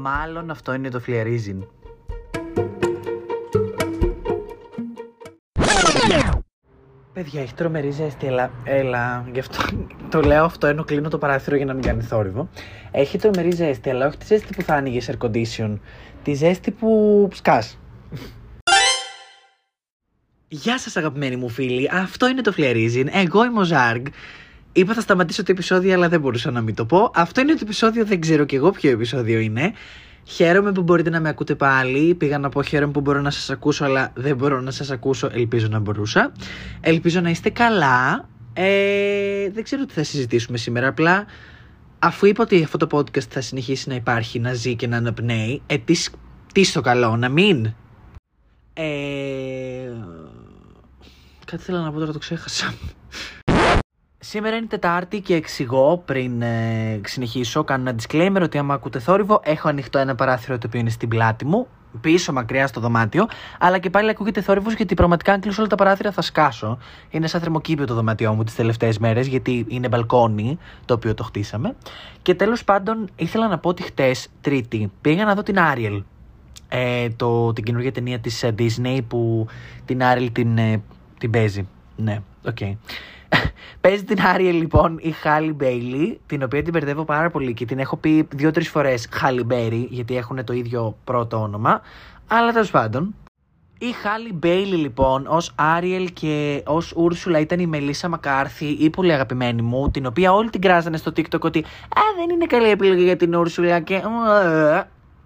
Μάλλον αυτό είναι το φλιαρίζιν. Παιδιά, έχει τρομερή ζέστη, έλα, έλα, γι' αυτό το λέω αυτό ενώ κλείνω το παράθυρο για να μην κάνει θόρυβο. Έχει τρομερή ζέστη, αλλά όχι τη ζέστη που θα άνοιγες air condition, τη ζέστη που σκάς. Γεια σας αγαπημένοι μου φίλοι, αυτό είναι το Φλιαρίζιν, εγώ είμαι ο Ζάργκ. Είπα θα σταματήσω το επεισόδιο αλλά δεν μπορούσα να μην το πω. Αυτό είναι το επεισόδιο, δεν ξέρω κι εγώ ποιο επεισόδιο είναι. Χαίρομαι που μπορείτε να με ακούτε πάλι. Πήγα να πω χαίρομαι που μπορώ να σας ακούσω, αλλά δεν μπορώ να σας ακούσω. Ελπίζω να μπορούσα. Ελπίζω να είστε καλά. Ε, δεν ξέρω τι θα συζητήσουμε σήμερα. Απλά αφού είπα ότι αυτό το podcast θα συνεχίσει να υπάρχει, να ζει και να αναπνέει, ε, τι, τι στο καλό, να μην. Ε, κάτι θέλω να πω τώρα το ξέχασα. Σήμερα είναι Τετάρτη και εξηγώ πριν ε, συνεχίσω. Κάνω ένα disclaimer ότι άμα ακούτε θόρυβο, έχω ανοιχτό ένα παράθυρο το οποίο είναι στην πλάτη μου, πίσω μακριά στο δωμάτιο, αλλά και πάλι ακούγεται θόρυβος γιατί πραγματικά αν κλείσω όλα τα παράθυρα θα σκάσω. Είναι σαν θερμοκήπιο το δωμάτιό μου τις τελευταίες μέρες, γιατί είναι μπαλκόνι το οποίο το χτίσαμε. Και τέλος πάντων, ήθελα να πω ότι χτες, Τρίτη, πήγα να δω την Άριελ. Ε, το, την καινούργια ταινία της ε, Disney που την Άριελ την, ε, την παίζει. Ναι, OK. Okay. Παίζει την Άριελ λοιπόν η Χάλι Μπέιλι, την οποία την μπερδεύω πάρα πολύ και την έχω πει δύο-τρεις φορές Χάλι Μπέρι, γιατί έχουν το ίδιο πρώτο όνομα. Αλλά τέλος πάντων. Η Χάλι Μπέιλι λοιπόν ως Άριελ και ως Ούρσουλα ήταν η Μελίσσα Μακάρθη, η πολύ αγαπημένη μου, την οποία όλοι την κράζανε στο TikTok ότι Α, δεν είναι καλή επιλογή για την Ούρσουλα και.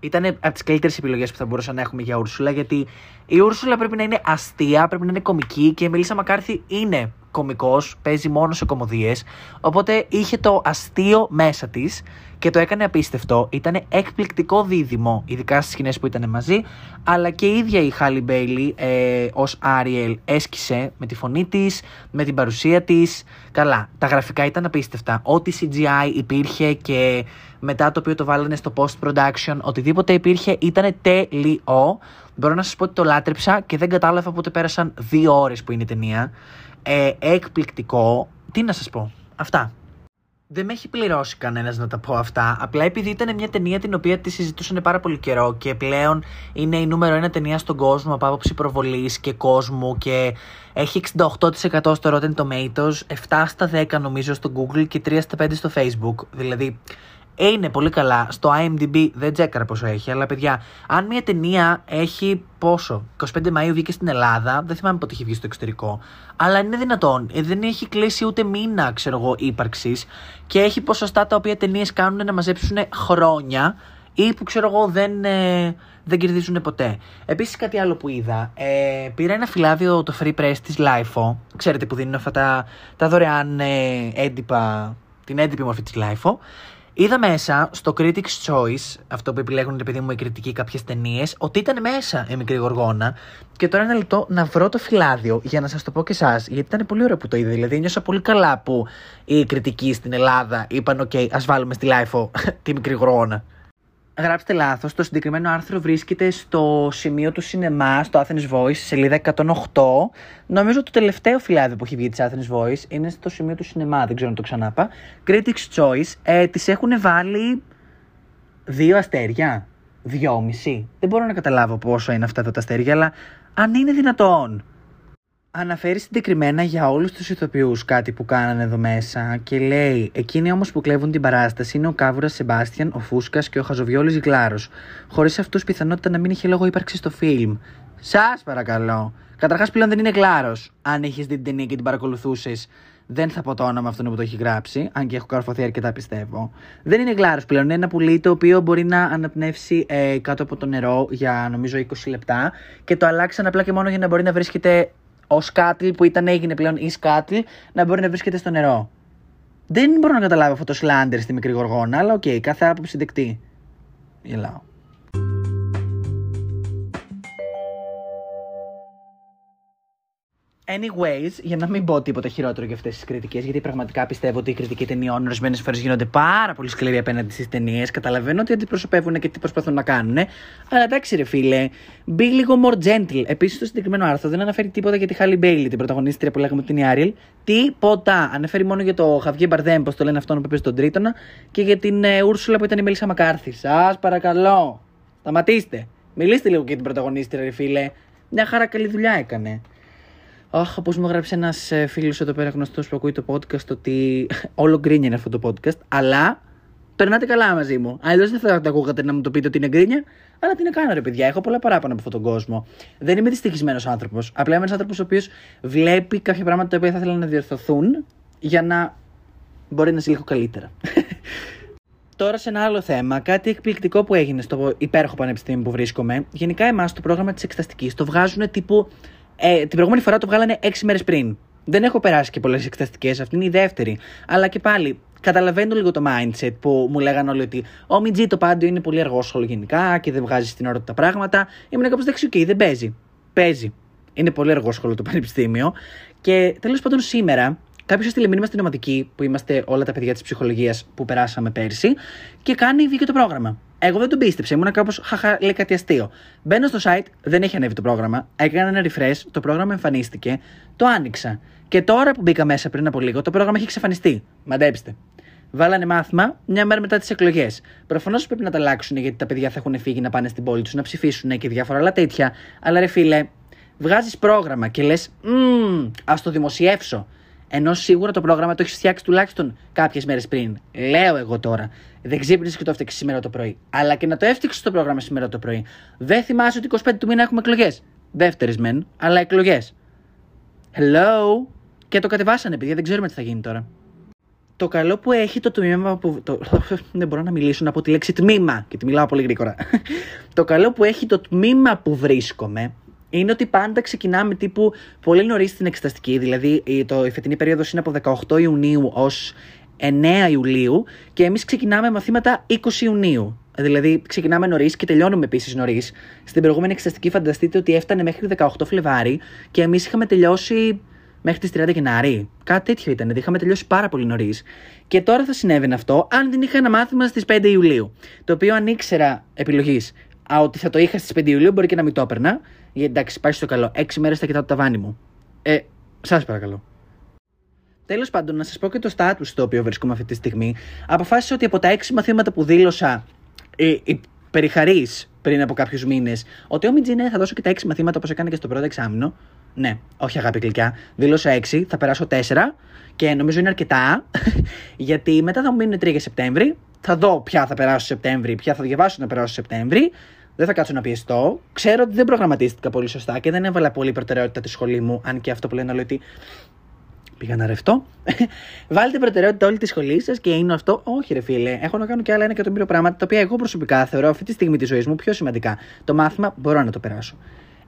Ήταν από τις καλύτερες επιλογές που θα μπορούσαν να έχουμε για Ούρσουλα, γιατί η Ούρσουλα πρέπει να είναι αστεία, πρέπει να είναι κομική και η Μελίσσα Μακάρθη είναι κωμικός, παίζει μόνο σε κομμωδίες. Οπότε είχε το αστείο μέσα της και το έκανε απίστευτο. Ήταν εκπληκτικό δίδυμο, ειδικά στις σκηνές που ήταν μαζί. Αλλά και η ίδια η Χάλι Μπέιλι ε, ως Άριελ έσκησε με τη φωνή της, με την παρουσία της. Καλά, τα γραφικά ήταν απίστευτα. Ό,τι CGI υπήρχε και μετά το οποίο το βάλανε στο post-production, οτιδήποτε υπήρχε ήταν τέλειο. Μπορώ να σας πω ότι το λάτρεψα και δεν κατάλαβα πότε πέρασαν δύο ώρες που είναι η ταινία ε, εκπληκτικό. Τι να σας πω. Αυτά. Δεν με έχει πληρώσει κανένας να τα πω αυτά. Απλά επειδή ήταν μια ταινία την οποία τη συζητούσαν πάρα πολύ καιρό και πλέον είναι η νούμερο ένα ταινία στον κόσμο από άποψη προβολής και κόσμου και έχει 68% στο Rotten Tomatoes, 7 στα 10 νομίζω στο Google και 3 στα 5 στο Facebook. Δηλαδή είναι πολύ καλά. Στο IMDb δεν τσέκαρα πόσο έχει, αλλά παιδιά, αν μια ταινία έχει πόσο, 25 Μαΐου βγήκε στην Ελλάδα, δεν θυμάμαι πότε έχει βγει στο εξωτερικό, αλλά είναι δυνατόν, ε, δεν έχει κλείσει ούτε μήνα, ξέρω εγώ, ύπαρξης και έχει ποσοστά τα οποία ταινίες κάνουν να μαζέψουν χρόνια ή που ξέρω εγώ δεν, ε, δεν κερδίζουν ποτέ. Επίσης, κάτι άλλο που είδα. Ε, πήρα ένα φυλάδιο το free press της LIFO. Ξέρετε που δίνουν αυτά τα, τα δωρεάν ε, έντυπα, την έντυπη μορφή της LIFO. Είδα μέσα στο Critics Choice, αυτό που επιλέγουν επειδή μου οι κριτικοί κάποιες ταινίες, ότι ήταν μέσα η μικρή γοργόνα. Και τώρα ένα λεπτό να βρω το φυλάδιο για να σας το πω και εσάς, γιατί ήταν πολύ ωραίο που το είδα. Δηλαδή, νιώσα πολύ καλά που οι κριτικοί στην Ελλάδα είπαν: OK, ας βάλουμε στη LiFO τη μικρή γοργόνα γράψτε λάθος. Το συγκεκριμένο άρθρο βρίσκεται στο σημείο του σινεμά, στο Athens Voice, σελίδα 108. Νομίζω το τελευταίο φυλάδιο που έχει βγει της Athens Voice είναι στο σημείο του σινεμά, δεν ξέρω να το ξανάπα. Critics Choice, ε, τις έχουν βάλει δύο αστέρια, δυόμιση. Δεν μπορώ να καταλάβω πόσο είναι αυτά τα αστέρια, αλλά αν είναι δυνατόν αναφέρει συγκεκριμένα για όλους τους ηθοποιούς κάτι που κάνανε εδώ μέσα και λέει: Εκείνοι όμως που κλέβουν την παράσταση είναι ο Κάβουρας Σεμπάστιαν, ο Φούσκας και ο Χαζοβιόλης Γκλάρος. Χωρίς αυτούς πιθανότητα να μην είχε λόγο ύπαρξη στο φιλμ. Σας παρακαλώ. Καταρχάς πλέον δεν είναι Γκλάρος. Αν έχεις δει την ταινία και την παρακολουθούσες, δεν θα πω το όνομα αυτόν που το έχει γράψει, αν και έχω καρφωθεί αρκετά πιστεύω. Δεν είναι γλάρος πλέον. Είναι ένα πουλί το οποίο μπορεί να αναπνεύσει ε, κάτω από το νερό για νομίζω 20 λεπτά και το αλλάξαν απλά και μόνο για να μπορεί να βρίσκεται ο Σκάτλ που ήταν έγινε πλέον η Σκάτλ να μπορεί να βρίσκεται στο νερό. Δεν μπορώ να καταλάβω αυτό το slander στη μικρή γοργόνα, αλλά OK, okay, κάθε άποψη δεκτή. Γελάω. Anyways, για να μην πω τίποτα χειρότερο για αυτές τις κριτικές, γιατί πραγματικά πιστεύω ότι οι κριτικοί ταινιών ορισμένες φορές γίνονται πάρα πολύ σκληροί απέναντι στις ταινίες. Καταλαβαίνω ότι αντιπροσωπεύουν και τι προσπαθούν να κάνουν. Αλλά εντάξει, ρε φίλε, be λίγο more gentle. Επίσης, το συγκεκριμένο άρθρο δεν αναφέρει τίποτα για τη Χάλι Μπέιλι, την πρωταγωνίστρια που λέγαμε την Ιάριελ. Τίποτα. Αναφέρει μόνο για το Χαβιέ Μπαρδέμ, πώς το λένε αυτόν που παίζει τον Τρίτονα, και για την ε, Ούρσουλα που ήταν η Μέλισσα Μακάρθη. Σας παρακαλώ. Σταματήστε. Μιλήστε λίγο για την πρωταγωνίστρια, ρε φίλε. Μια χαρά καλή δουλειά έκανε. Αχ, όπως μου έγραψε ένας ε, φίλος εδώ πέρα γνωστός που ακούει το podcast ότι όλο γκρίνια είναι αυτό το podcast. Αλλά περνάτε καλά μαζί μου. Αλλιώς δεν θα το ακούγατε να μου το πείτε ότι είναι γκρίνια. Αλλά τι να κάνω, ρε παιδιά. Έχω πολλά παράπονα από αυτόν τον κόσμο. Δεν είμαι δυστυχισμένος άνθρωπος. Απλά είμαι ένας άνθρωπος ο οποίος βλέπει κάποια πράγματα τα οποία θα ήθελα να διορθωθούν για να μπορεί να ζει λίγο καλύτερα. Τώρα σε ένα άλλο θέμα, κάτι εκπληκτικό που έγινε στο υπέροχο πανεπιστήμιο που βρίσκομαι. Γενικά, εμάς το πρόγραμμα της εξεταστικής το βγάζουν τύπου ε, την προηγούμενη φορά το βγάλανε 6 μέρες πριν. Δεν έχω περάσει και πολλές εξεταστικέ, αυτή είναι η δεύτερη. Αλλά και πάλι, καταλαβαίνω λίγο το mindset που μου λέγανε όλοι ότι ο Μιτζή το πάντιο είναι πολύ αργόσχολο γενικά και δεν βγάζει στην ώρα του τα πράγματα. Ήμουν κάπως δεξιού και δεν παίζει. Παίζει. Είναι πολύ αργόσχολο το πανεπιστήμιο. Και τέλος πάντων σήμερα Κάποιος έστειλε μήνυμα στην ομαδική που είμαστε όλα τα παιδιά της ψυχολογίας που περάσαμε πέρσι και κάνει βγήκε το πρόγραμμα. Εγώ δεν τον πίστεψα, ήμουν κάπως χαχα, λέει κάτι αστείο. Μπαίνω στο site, δεν έχει ανέβει το πρόγραμμα. Έκανα ένα refresh, το πρόγραμμα εμφανίστηκε, το άνοιξα. Και τώρα που μπήκα μέσα πριν από λίγο, το πρόγραμμα έχει εξαφανιστεί. Μαντέψτε. Βάλανε μάθημα μια μέρα μετά τις εκλογές. Προφανώς πρέπει να τα αλλάξουν γιατί τα παιδιά θα έχουν φύγει να πάνε στην πόλη τους να ψηφίσουν και διάφορα άλλα τέτοια. Αλλά ρε φίλε, βγάζεις πρόγραμμα και λες, ας το δημοσιεύσω. Ενώ σίγουρα το πρόγραμμα το έχεις φτιάξει τουλάχιστον κάποιες μέρες πριν. Λέω εγώ τώρα. Δεν ξύπνησες και το έφτιαξες σήμερα το πρωί. Αλλά και να το έφτιαξες το πρόγραμμα σήμερα το πρωί. Δεν θυμάσαι ότι 25 του μήνα έχουμε εκλογές. Δεύτερε μεν, αλλά εκλογές. Hello; Και το κατεβάσανε, παιδιά, δεν ξέρουμε τι θα γίνει τώρα. Το καλό που έχει το τμήμα που. Το... δεν μπορώ να μιλήσω από τη λέξη τμήμα και τη μιλάω πολύ γρήγορα. το καλό που έχει το τμήμα που βρίσκομαι είναι ότι πάντα ξεκινάμε τύπου πολύ νωρίς στην εξεταστική. Δηλαδή, το, η φετινή περίοδος είναι από 18 Ιουνίου ως 9 Ιουλίου και εμείς ξεκινάμε μαθήματα 20 Ιουνίου. Δηλαδή, ξεκινάμε νωρίς και τελειώνουμε επίσης νωρίς. Στην προηγούμενη εξεταστική, φανταστείτε ότι έφτανε μέχρι 18 Φλεβάρι και εμείς είχαμε τελειώσει μέχρι τις 30 Γενάρη. Κάτι τέτοιο ήταν. Δηλαδή, είχαμε τελειώσει πάρα πολύ νωρίς. Και τώρα θα συνέβαινε αυτό αν δεν είχα ένα μάθημα στις 5 Ιουλίου. Το οποίο αν ήξερα επιλογής ότι θα το είχα στις 5 Ιουλίου, μπορεί και να μην το έπαιρνα. Γιατί εντάξει, πάει στο καλό. Έξι μέρες θα κοιτάω το ταβάνι μου. Ε, σας παρακαλώ. Τέλος πάντων, να σας πω και το στάτου στο οποίο βρίσκομαι αυτή τη στιγμή. Αποφάσισα ότι από τα έξι μαθήματα που δήλωσα ε, περιχαρής πριν από κάποιους μήνες, ότι ο Μιτζίνε θα δώσω και τα έξι μαθήματα όπως έκανε και στο πρώτο εξάμεινο. Ναι, όχι αγάπη γλυκιά. Δήλωσα έξι, θα περάσω τέσσερα και νομίζω είναι αρκετά. γιατί μετά θα μου μείνουν τρία για Σεπτέμβρη. Θα δω ποια θα περάσω Σεπτέμβρη, ποια θα διαβάσω να περάσω Σεπτέμβρη. Δεν θα κάτσω να πιεστώ. Ξέρω ότι δεν προγραμματίστηκα πολύ σωστά και δεν έβαλα πολύ προτεραιότητα τη σχολή μου. Αν και αυτό που λένε όλοι ότι πήγα να ρευτώ. Βάλτε προτεραιότητα όλη τη σχολή σας και είναι αυτό. Όχι, ρε φίλε. Έχω να κάνω και άλλα ένα εκατομμύριο πράγματα τα οποία εγώ προσωπικά θεωρώ αυτή τη στιγμή της ζωής μου πιο σημαντικά. Το μάθημα μπορώ να το περάσω.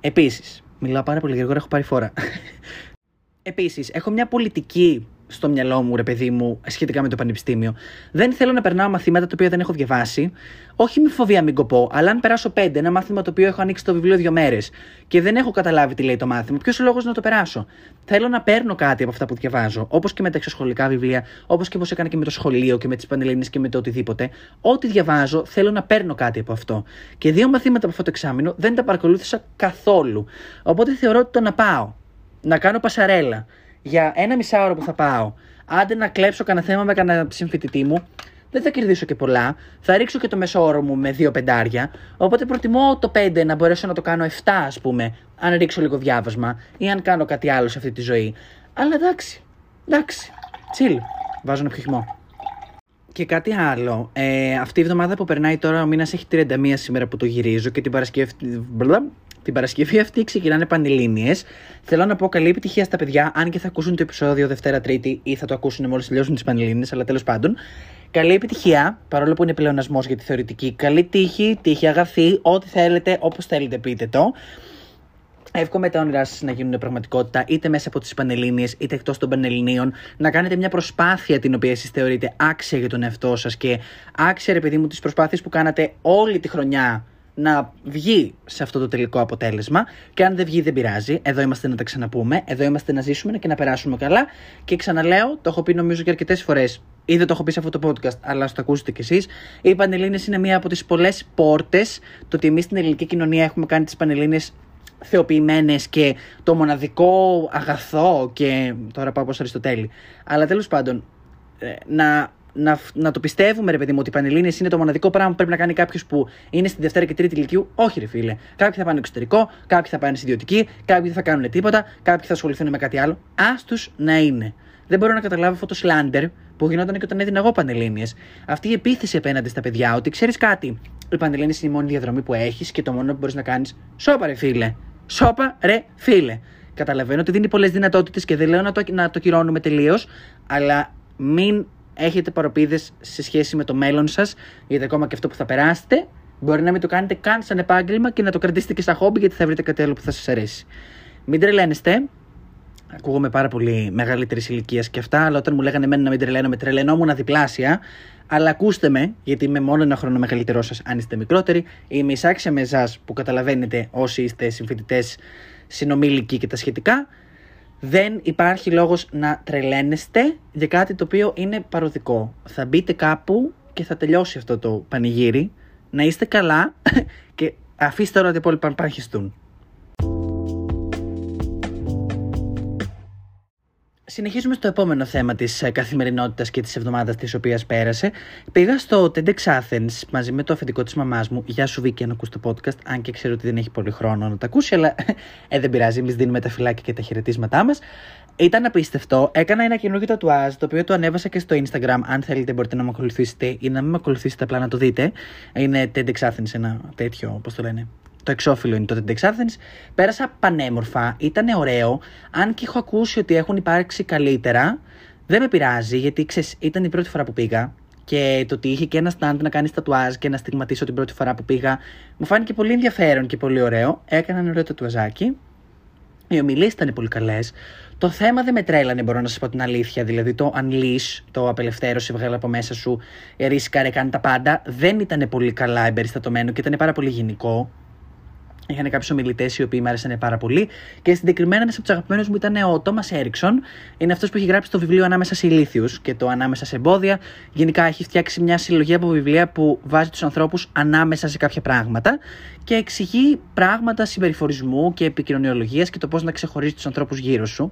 Επίσης, μιλάω πάρα πολύ γρήγορα, έχω πάρει φορά. Επίσης, έχω μια πολιτική στο μυαλό μου, ρε παιδί μου, σχετικά με το πανεπιστήμιο. Δεν θέλω να περνάω μαθήματα τα οποία δεν έχω διαβάσει. Όχι με φοβία μην κοπώ, αλλά αν περάσω πέντε, ένα μάθημα το οποίο έχω ανοίξει το βιβλίο δύο μέρες και δεν έχω καταλάβει τι λέει το μάθημα, ποιος ο λόγος να το περάσω; Θέλω να παίρνω κάτι από αυτά που διαβάζω, όπως και με τα εξωσχολικά βιβλία, όπως και όπως έκανα και με το σχολείο και με τις πανελλήνε και με το οτιδήποτε. Ό,τι διαβάζω, θέλω να παίρνω κάτι από αυτό. Και δύο μαθήματα από αυτό το εξάμεινο δεν τα παρακολούθησα καθόλου. Οπότε θεωρώ ότι το να πάω, να κάνω πασαρέλα, για ένα μισάωρο που θα πάω, άντε να κλέψω κανένα θέμα με κανένα συμφοιτητή μου, δεν θα κερδίσω και πολλά. Θα ρίξω και το μέσο όρο μου με δύο πεντάρια. Οπότε προτιμώ το 5 να μπορέσω να το κάνω 7, ας πούμε, αν ρίξω λίγο διάβασμα ή αν κάνω κάτι άλλο σε αυτή τη ζωή. Αλλά εντάξει. Εντάξει. Τσιλ. Βάζω ένα πιχμό. Και κάτι άλλο. Ε, αυτή η εβδομάδα που περνάει τώρα, ο μήνας έχει 31 σήμερα που το γυρίζω και την Παρασκευή. Την Παρασκευή αυτή ξεκινάνε πανελλήνιες. Θέλω να πω καλή επιτυχία στα παιδιά, αν και θα ακούσουν το επεισόδιο Δευτέρα Τρίτη ή θα το ακούσουν μόλις τελειώσουν τις πανελλήνιες, αλλά τέλος πάντων. Καλή επιτυχία, παρόλο που είναι πλεονασμός για τη θεωρητική. Καλή τύχη, τύχη αγαθή, ό,τι θέλετε, όπως θέλετε πείτε το. Εύχομαι τα όνειρά σας να γίνουν πραγματικότητα είτε μέσα από τις Πανελλήνιες είτε εκτός των Πανελληνίων. Να κάνετε μια προσπάθεια την οποία εσείς θεωρείτε άξια για τον εαυτό σας και άξια, ρε παιδί μου, τις προσπάθειες που κάνατε όλη τη χρονιά να βγει σε αυτό το τελικό αποτέλεσμα. Και αν δεν βγει, δεν πειράζει. Εδώ είμαστε να τα ξαναπούμε. Εδώ είμαστε να ζήσουμε και να περάσουμε καλά. Και ξαναλέω, το έχω πει νομίζω και αρκετές φορές, ή δεν το έχω πει σε αυτό το podcast, αλλά το ακούσετε κι εσείς. Οι Πανελλήνες είναι μία από τις πολλές πόρτες. Το ότι εμείς στην ελληνική κοινωνία έχουμε κάνει τις Πανελλήνες θεοποιημένες και το μοναδικό αγαθό και τώρα πάω προς Αριστοτέλη. Αλλά τέλος πάντων, ε, να, να, να το πιστεύουμε ρε παιδί μου ότι οι Πανελλήνες είναι το μοναδικό πράγμα που πρέπει να κάνει κάποιος που είναι στη Δευτέρα και Τρίτη ηλικίου. Όχι ρε φίλε. Κάποιοι θα πάνε εξωτερικό, κάποιοι θα πάνε ιδιωτική, κάποιοι δεν θα κάνουν τίποτα, κάποιοι θα ασχοληθούν με κάτι άλλο. Άστου να είναι. Δεν μπορώ να καταλάβω αυτό το σλάντερ που γινόταν και όταν έδινα εγώ Πανελλήνιες. Αυτή η επίθεση απέναντι στα παιδιά ότι ξέρεις κάτι. Οι Πανελλήνιες είναι η μόνη διαδρομή που έχεις και το μόνο που μπορείς να κάνεις. Σώπα ρε φίλε. Σώπα, ρε, φίλε. Καταλαβαίνω ότι δίνει πολλές δυνατότητες και δεν λέω να το, να το κυρώνουμε τελείως, αλλά μην έχετε παροπίδες σε σχέση με το μέλλον σας, γιατί ακόμα και αυτό που θα περάσετε μπορεί να μην το κάνετε καν σαν επάγγελμα και να το κρατήσετε και στα χόμπι, γιατί θα βρείτε κάτι άλλο που θα σας αρέσει. Μην τρελαίνεστε. Ακούγομαι πάρα πολύ μεγαλύτερη ηλικία και αυτά, αλλά όταν μου λέγανε εμένα να μην τρελαίνω, με τρελαινόμουν διπλάσια. Αλλά ακούστε με, γιατί είμαι μόνο ένα χρόνο μεγαλύτερό σας, αν είστε μικρότεροι. Είμαι εισάξια με εσά που καταλαβαίνετε όσοι είστε συμφοιτητές, συνομήλικοι και τα σχετικά. Δεν υπάρχει λόγος να τρελαίνεστε για κάτι το οποίο είναι παροδικό. Θα μπείτε κάπου και θα τελειώσει αυτό το πανηγύρι. Να είστε καλά και αφήστε όλα τα υπόλοιπα να πάρχιστούν. Συνεχίζουμε στο επόμενο θέμα της ε, καθημερινότητας και της εβδομάδας της οποίας πέρασε. Πήγα στο TEDx Athens μαζί με το αφεντικό της μαμάς μου. Γεια σου, Βίκη, αν ακούς το podcast. Αν και ξέρω ότι δεν έχει πολύ χρόνο να το ακούσει, αλλά ε, δεν πειράζει. Εμείς δίνουμε τα φυλάκια και τα χαιρετίσματά μας. Ήταν απίστευτο. Έκανα ένα καινούργιο τατουάζ, το οποίο το ανέβασα και στο Instagram. Αν θέλετε, μπορείτε να με ακολουθήσετε ή να μην με ακολουθήσετε, απλά να το δείτε. Είναι TEDx Athens, ένα τέτοιο, πώ το λένε, το εξώφυλλο είναι το TEDx Athens. Πέρασα πανέμορφα, ήταν ωραίο. Αν και έχω ακούσει ότι έχουν υπάρξει καλύτερα, δεν με πειράζει γιατί ξέρεις, ήταν η πρώτη φορά που πήγα και το ότι είχε και ένα stand να κάνει τατουάζ και να στιγματίσω την πρώτη φορά που πήγα μου φάνηκε πολύ ενδιαφέρον και πολύ ωραίο. Έκανα ένα ωραίο τατουαζάκι. Οι ομιλίες ήταν πολύ καλές. Το θέμα δεν με τρέλανε, μπορώ να σας πω την αλήθεια. Δηλαδή, το unleash, το απελευθέρωση, βγάλε από μέσα σου, ρίσκαρε, κάνει τα πάντα. Δεν ήταν πολύ καλά εμπεριστατωμένο και ήταν πάρα πολύ γενικό. Είχαν κάποιους ομιλητές οι οποίοι μου άρεσαν πάρα πολύ. Και συγκεκριμένα ένας από τους αγαπημένους μου ήταν ο Τόμας Έριξον. Είναι αυτός που έχει γράψει το βιβλίο Ανάμεσα σε ηλίθιους και το Ανάμεσα σε εμπόδια. Γενικά έχει φτιάξει μια συλλογή από βιβλία που βάζει τους ανθρώπους ανάμεσα σε κάποια πράγματα και εξηγεί πράγματα συμπεριφορισμού και επικοινωνιολογίας και το πώς να ξεχωρίζεις τους ανθρώπους γύρω σου.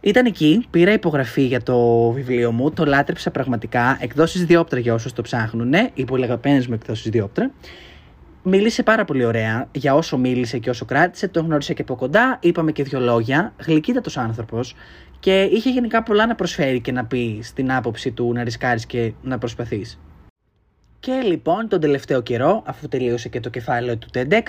Ήταν εκεί, πήρα υπογραφή για το βιβλίο μου, το λάτρεψα πραγματικά. Εκδόσεις διόπτρα για όσους το ψάχνουν, οι πολύ αγαπημένες μου εκδόσεις διόπτρα. Μίλησε πάρα πολύ ωραία για όσο μίλησε και όσο κράτησε. Τον γνώρισε και από κοντά. Είπαμε και δύο λόγια. Γλυκύτατος άνθρωπος. Και είχε γενικά πολλά να προσφέρει και να πει στην άποψη του να ρισκάρεις και να προσπαθείς. Και λοιπόν τον τελευταίο καιρό, αφού τελείωσε και το κεφάλαιο του TEDx,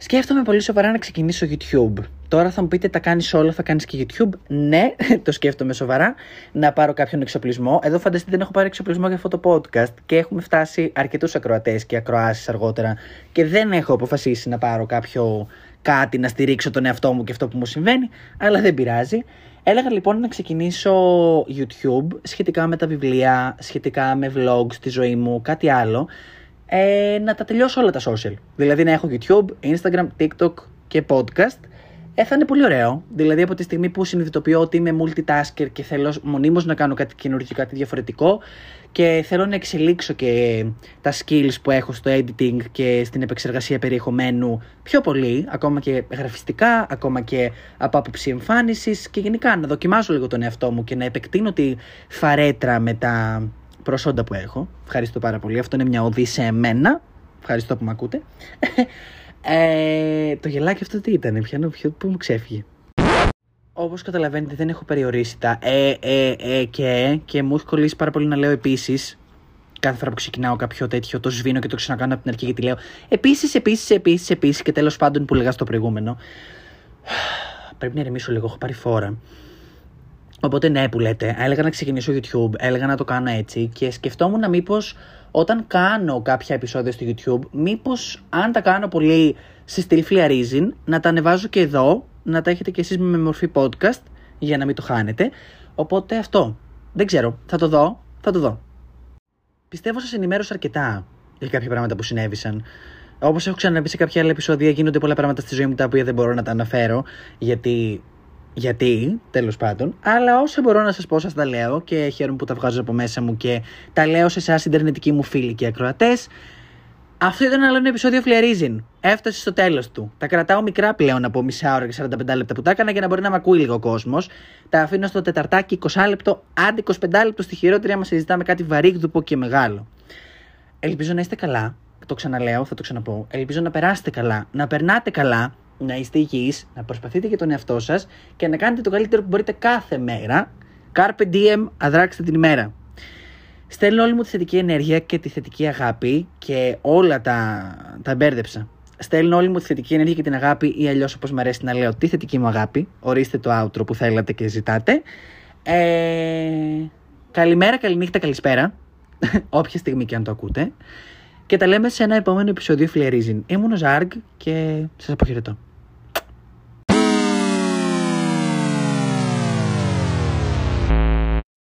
Σκέφτομαι πολύ σοβαρά να ξεκινήσω YouTube. Τώρα θα μου πείτε, τα κάνεις όλα, θα κάνεις και YouTube; Ναι, το σκέφτομαι σοβαρά. Να πάρω κάποιον εξοπλισμό. Εδώ φανταστείτε δεν έχω πάρει εξοπλισμό για αυτό το podcast και έχουμε φτάσει αρκετούς ακροατές και ακροάσεις αργότερα και δεν έχω αποφασίσει να πάρω κάποιο κάτι να στηρίξω τον εαυτό μου και αυτό που μου συμβαίνει, αλλά δεν πειράζει. Έλεγα λοιπόν να ξεκινήσω YouTube σχετικά με τα βιβλία, σχετικά με vlogs στη ζωή μου, κάτι άλλο ε, να τα τελειώσω όλα τα social. Δηλαδή να έχω YouTube, Instagram, TikTok και podcast. Ε, θα είναι πολύ ωραίο. Δηλαδή από τη στιγμή που συνειδητοποιώ ότι είμαι multitasker και θέλω μονίμως να κάνω κάτι καινούργιο, κάτι διαφορετικό και θέλω να εξελίξω και τα skills που έχω στο editing και στην επεξεργασία περιεχομένου πιο πολύ, ακόμα και γραφιστικά, ακόμα και από άποψη εμφάνισης και γενικά να δοκιμάζω λίγο τον εαυτό μου και να επεκτείνω τη φαρέτρα με τα προσόντα που έχω. Ευχαριστώ πάρα πολύ. Αυτό είναι μια οδή σε εμένα. Ευχαριστώ που με ακούτε. ε, το γελάκι αυτό τι ήταν, πιάνω, ποιο, πού μου ξέφυγε; Όπως καταλαβαίνετε, δεν έχω περιορίσει τα ε, ε, ε και ε και μου έχει κολλήσει πάρα πολύ να λέω επίσης. Κάθε φορά που ξεκινάω κάποιο τέτοιο, το σβήνω και το ξανακάνω από την αρχή γιατί λέω επίσης, επίσης, επίσης, επίσης και τέλος πάντων που λέγα στο προηγούμενο. Πρέπει να ηρεμήσω λίγο, έχω πάρει φόρα. Οπότε ναι που λέτε, έλεγα να ξεκινήσω YouTube, έλεγα να το κάνω έτσι και σκεφτόμουν μήπως όταν κάνω κάποια επεισόδια στο YouTube, μήπως αν τα κάνω πολύ σε στυλ φλιαρίζιν, να τα ανεβάζω και εδώ, να τα έχετε κι εσείς με μορφή podcast, για να μην το χάνετε. Οπότε αυτό. Δεν ξέρω. Θα το δω. Θα το δω. Πιστεύω σας ενημέρωσα αρκετά για κάποια πράγματα που συνέβησαν. Όπως έχω ξαναπεί σε κάποια άλλα επεισόδια, γίνονται πολλά πράγματα στη ζωή μου τα οποία δεν μπορώ να τα αναφέρω. Γιατί. Γιατί, τέλος πάντων. Αλλά όσο μπορώ να σας πω, σας τα λέω και χαίρομαι που τα βγάζω από μέσα μου και τα λέω σε εσάς, Ιντερνετικοί μου φίλοι και ακροατές. Αυτό ήταν άλλο ένα επεισόδιο Φλερίζιν. Έφτασε στο τέλος του. Τα κρατάω μικρά πλέον από μισά ώρα και 45 λεπτά που τα έκανα για να μπορεί να με ακούει λίγο ο κόσμος. Τα αφήνω στο τεταρτάκι 20 λεπτό, άντι 25 λεπτό στη χειρότερη, άμα συζητάμε κάτι βαρύγδουπο και μεγάλο. Ελπίζω να είστε καλά. Το ξαναλέω, θα το ξαναπώ. Ελπίζω να περάσετε καλά, να περνάτε καλά, να είστε υγιείς, να προσπαθείτε για τον εαυτό σας και να κάνετε το καλύτερο που μπορείτε κάθε μέρα. Carpe diem, αδράξτε την ημέρα. Στέλνω όλη μου τη θετική ενέργεια και τη θετική αγάπη και όλα τα, τα μπέρδεψα. Στέλνω όλη μου τη θετική ενέργεια και την αγάπη ή αλλιώς όπως μου αρέσει να λέω τη θετική μου αγάπη. Ορίστε το outro που θέλατε και ζητάτε. Ε, καλημέρα, καληνύχτα, καλησπέρα. Όποια στιγμή και αν το ακούτε. Και τα λέμε σε ένα επόμενο επεισόδιο Φλερίζιν. Ήμουν ο Ζάργκ και σας αποχαιρετώ.